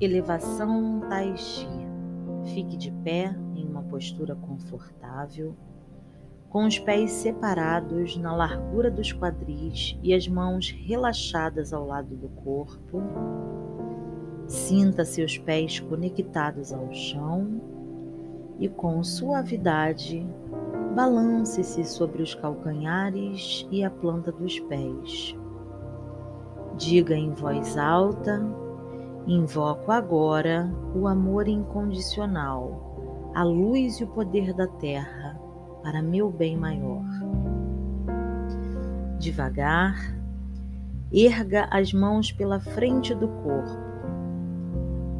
Elevação Tai Chi. Fique de pé em uma postura confortável, com os pés separados na largura dos quadris e as mãos relaxadas ao lado do corpo. Sinta seus pés conectados ao chão e com suavidade balance-se sobre os calcanhares e a planta dos pés. Diga em voz alta: Invoco agora o amor incondicional, a luz e o poder da terra para meu bem maior. Devagar, erga as mãos pela frente do corpo,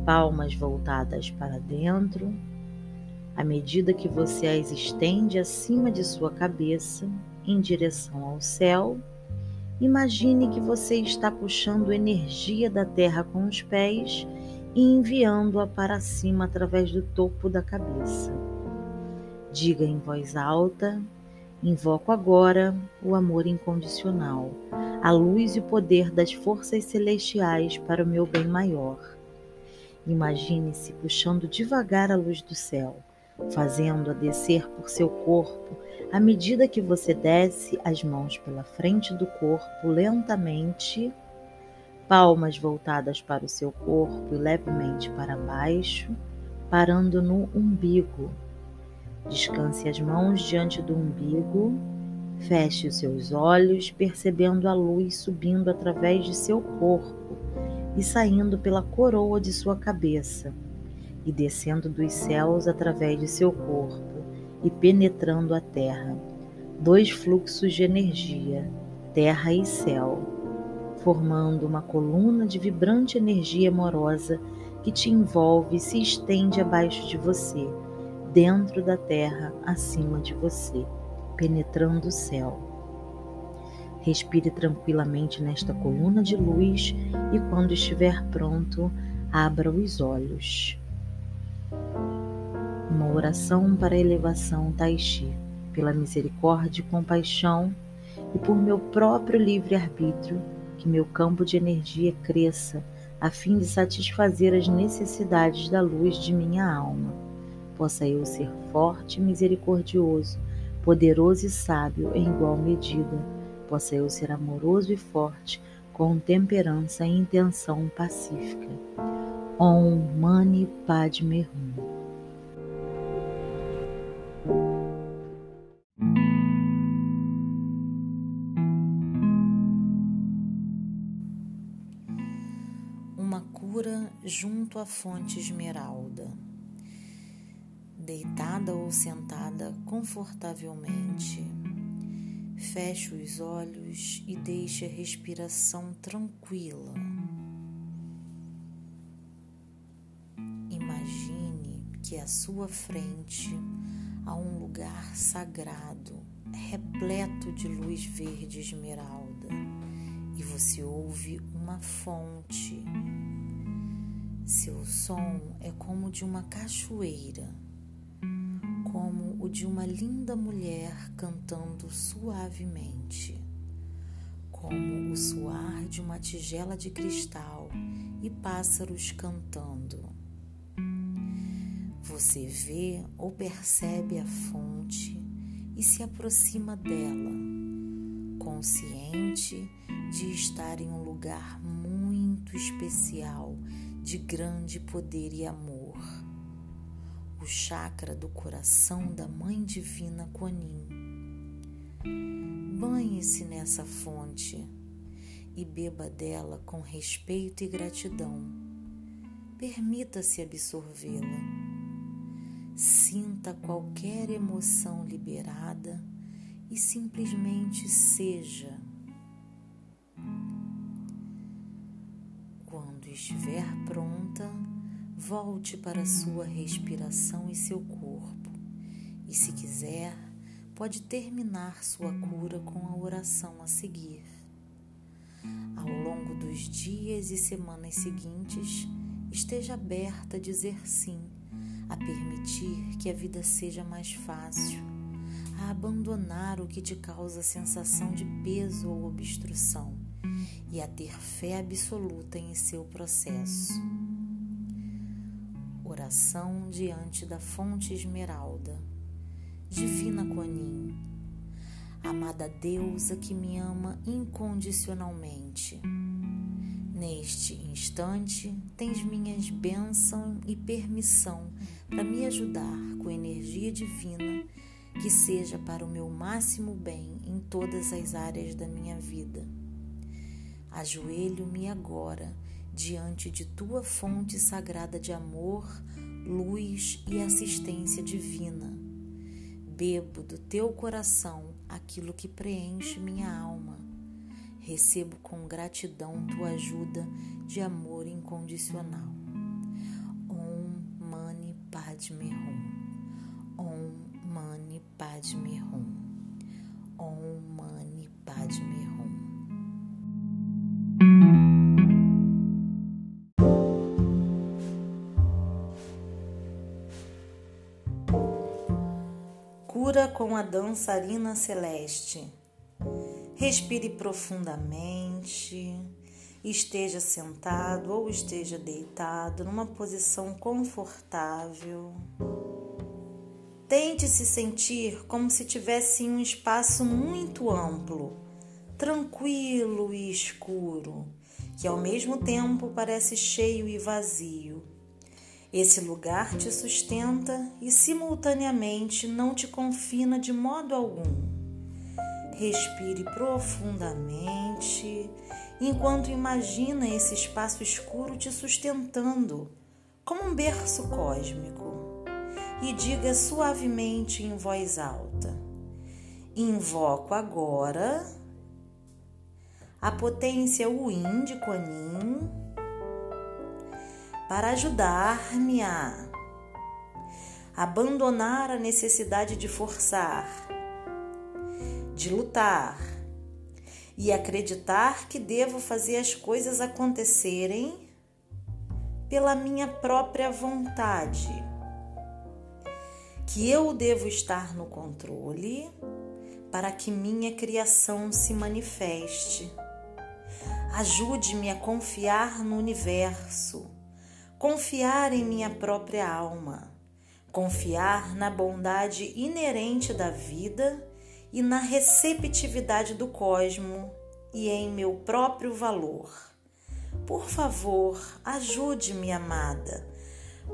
palmas voltadas para dentro à medida que você as estende acima de sua cabeça em direção ao céu, imagine que você está puxando energia da terra com os pés e enviando-a para cima através do topo da cabeça. Diga em voz alta: Invoco agora o amor incondicional, a luz e o poder das forças celestiais para o meu bem maior. Imagine-se puxando devagar a luz do céu fazendo-a descer por seu corpo à medida que você desce as mãos pela frente do corpo lentamente, palmas voltadas para o seu corpo e levemente para baixo, parando no umbigo. Descanse as mãos diante do umbigo, feche os seus olhos, percebendo a luz subindo através de seu corpo e saindo pela coroa de sua cabeça e descendo dos céus através de seu corpo e penetrando a terra. Dois fluxos de energia, terra e céu, formando uma coluna de vibrante energia amorosa que te envolve e se estende abaixo de você, dentro da terra, acima de você, penetrando o céu. Respire tranquilamente nesta coluna de luz e, quando estiver pronto, abra os olhos. Uma oração para a elevação Tai Chi, pela misericórdia e compaixão e por meu próprio livre-arbítrio, que meu campo de energia cresça a fim de satisfazer as necessidades da luz de minha alma. Possa eu ser forte e misericordioso, poderoso e sábio em igual medida. Possa eu ser amoroso e forte, com temperança e intenção pacífica. Om Mani Padme Hum. Junto à fonte esmeralda. Deitada ou sentada confortavelmente, feche os olhos e deixe a respiração tranquila. que à sua frente há um lugar sagrado, repleto de luz verde esmeralda, e você ouve uma fonte. Seu som é como de uma cachoeira, como o de uma linda mulher cantando suavemente, como o suar de uma tigela de cristal e pássaros cantando. Você vê ou percebe a fonte e se aproxima dela, consciente de estar em um lugar muito especial de grande poder e amor. O chakra do coração da Mãe Divina Kuan Banhe-se nessa fonte e beba dela com respeito e gratidão. Permita-se absorvê-la Sinta qualquer emoção liberada e simplesmente seja. Quando estiver pronta, volte para sua respiração e seu corpo. E se quiser, pode terminar sua cura com a oração a seguir. Ao longo dos dias e semanas seguintes, esteja aberta a dizer sim a permitir que a vida seja mais fácil, a abandonar o que te causa sensação de peso ou obstrução e a ter fé absoluta em seu processo. Oração diante da fonte esmeralda. Divina Conin, amada deusa que me ama incondicionalmente. Neste instante, tens minhas bênçãos e permissão para me ajudar com energia divina que seja para o meu máximo bem em todas as áreas da minha vida. Ajoelho-me agora diante de tua fonte sagrada de amor, luz e assistência divina. Bebo do teu coração aquilo que preenche minha alma. Recebo com gratidão tua ajuda de amor incondicional. Om Mani Padme Hum. Om Mani Padme Hum. Com a dançarina celeste. Respire profundamente. Esteja sentado ou esteja deitado numa posição confortável. Tente se sentir como se tivesse um espaço muito amplo, tranquilo e escuro, que ao mesmo tempo parece cheio e vazio. Esse lugar te sustenta e simultaneamente não te confina de modo algum. Respire profundamente enquanto imagina esse espaço escuro te sustentando, como um berço cósmico, e diga suavemente em voz alta: Invoco agora a potência Uin de Quanin para ajudar-me a abandonar a necessidade de forçar, de lutar e acreditar que devo fazer as coisas acontecerem pela minha própria vontade, que eu devo estar no controle para que minha criação se manifeste. Ajude-me a confiar no universo confiar em minha própria alma, confiar na bondade inerente da vida e na receptividade do cosmo e em meu próprio valor. Por favor, ajude-me, amada,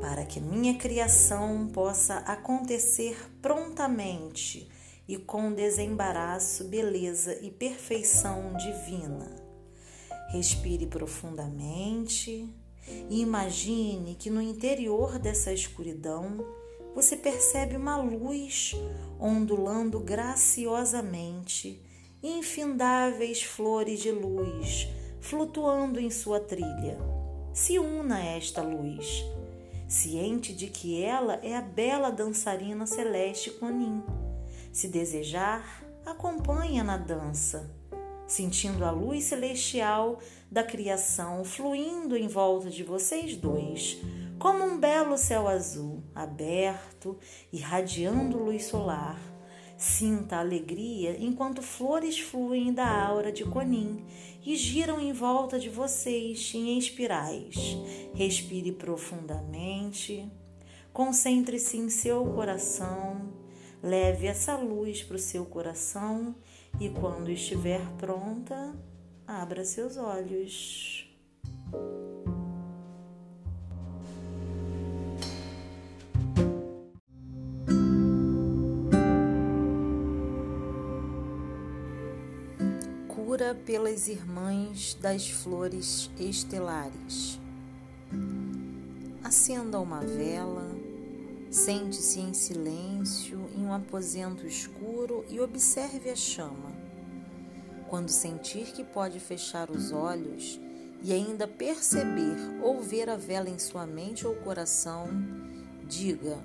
para que minha criação possa acontecer prontamente e com desembaraço, beleza e perfeição divina. Respire profundamente e imagine que no interior dessa escuridão você percebe uma luz ondulando graciosamente, infindáveis flores de luz flutuando em sua trilha. Se una a esta luz, ciente de que ela é a bela dançarina celeste Quanin. Se desejar, acompanha na dança sentindo a luz celestial da criação fluindo em volta de vocês dois, como um belo céu azul, aberto, irradiando luz solar. Sinta a alegria enquanto flores fluem da aura de Conin e giram em volta de vocês em espirais. Respire profundamente, concentre-se em seu coração, leve essa luz para o seu coração e quando estiver pronta, abra seus olhos. Cura pelas irmãs das flores estelares. Acenda uma vela, sente-se em silêncio em um aposento escuro e observe a chama. Quando sentir que pode fechar os olhos e ainda perceber ou ver a vela em sua mente ou coração, diga: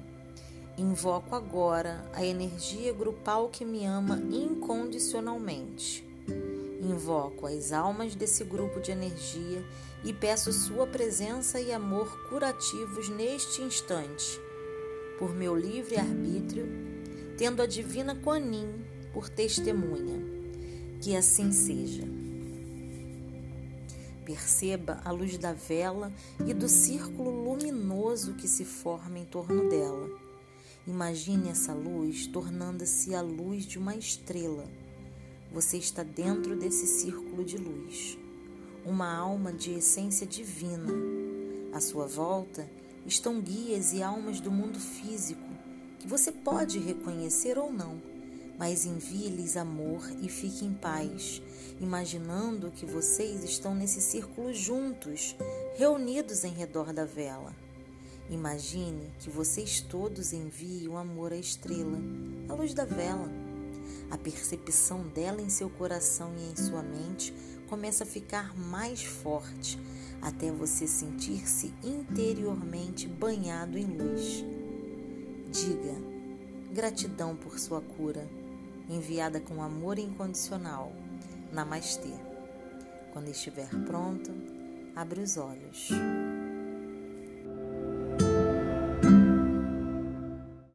Invoco agora a energia grupal que me ama incondicionalmente. Invoco as almas desse grupo de energia e peço sua presença e amor curativos neste instante, por meu livre arbítrio tendo a divina Quanin por testemunha. Que assim seja. Perceba a luz da vela e do círculo luminoso que se forma em torno dela. Imagine essa luz tornando-se a luz de uma estrela. Você está dentro desse círculo de luz, uma alma de essência divina. À sua volta estão guias e almas do mundo físico que você pode reconhecer ou não mas envie-lhes amor e fique em paz, imaginando que vocês estão nesse círculo juntos, reunidos em redor da vela. Imagine que vocês todos enviem o amor à estrela, à luz da vela. A percepção dela em seu coração e em sua mente começa a ficar mais forte, até você sentir-se interiormente banhado em luz. Diga: gratidão por sua cura enviada com amor incondicional. Namastê. Quando estiver pronto, abre os olhos.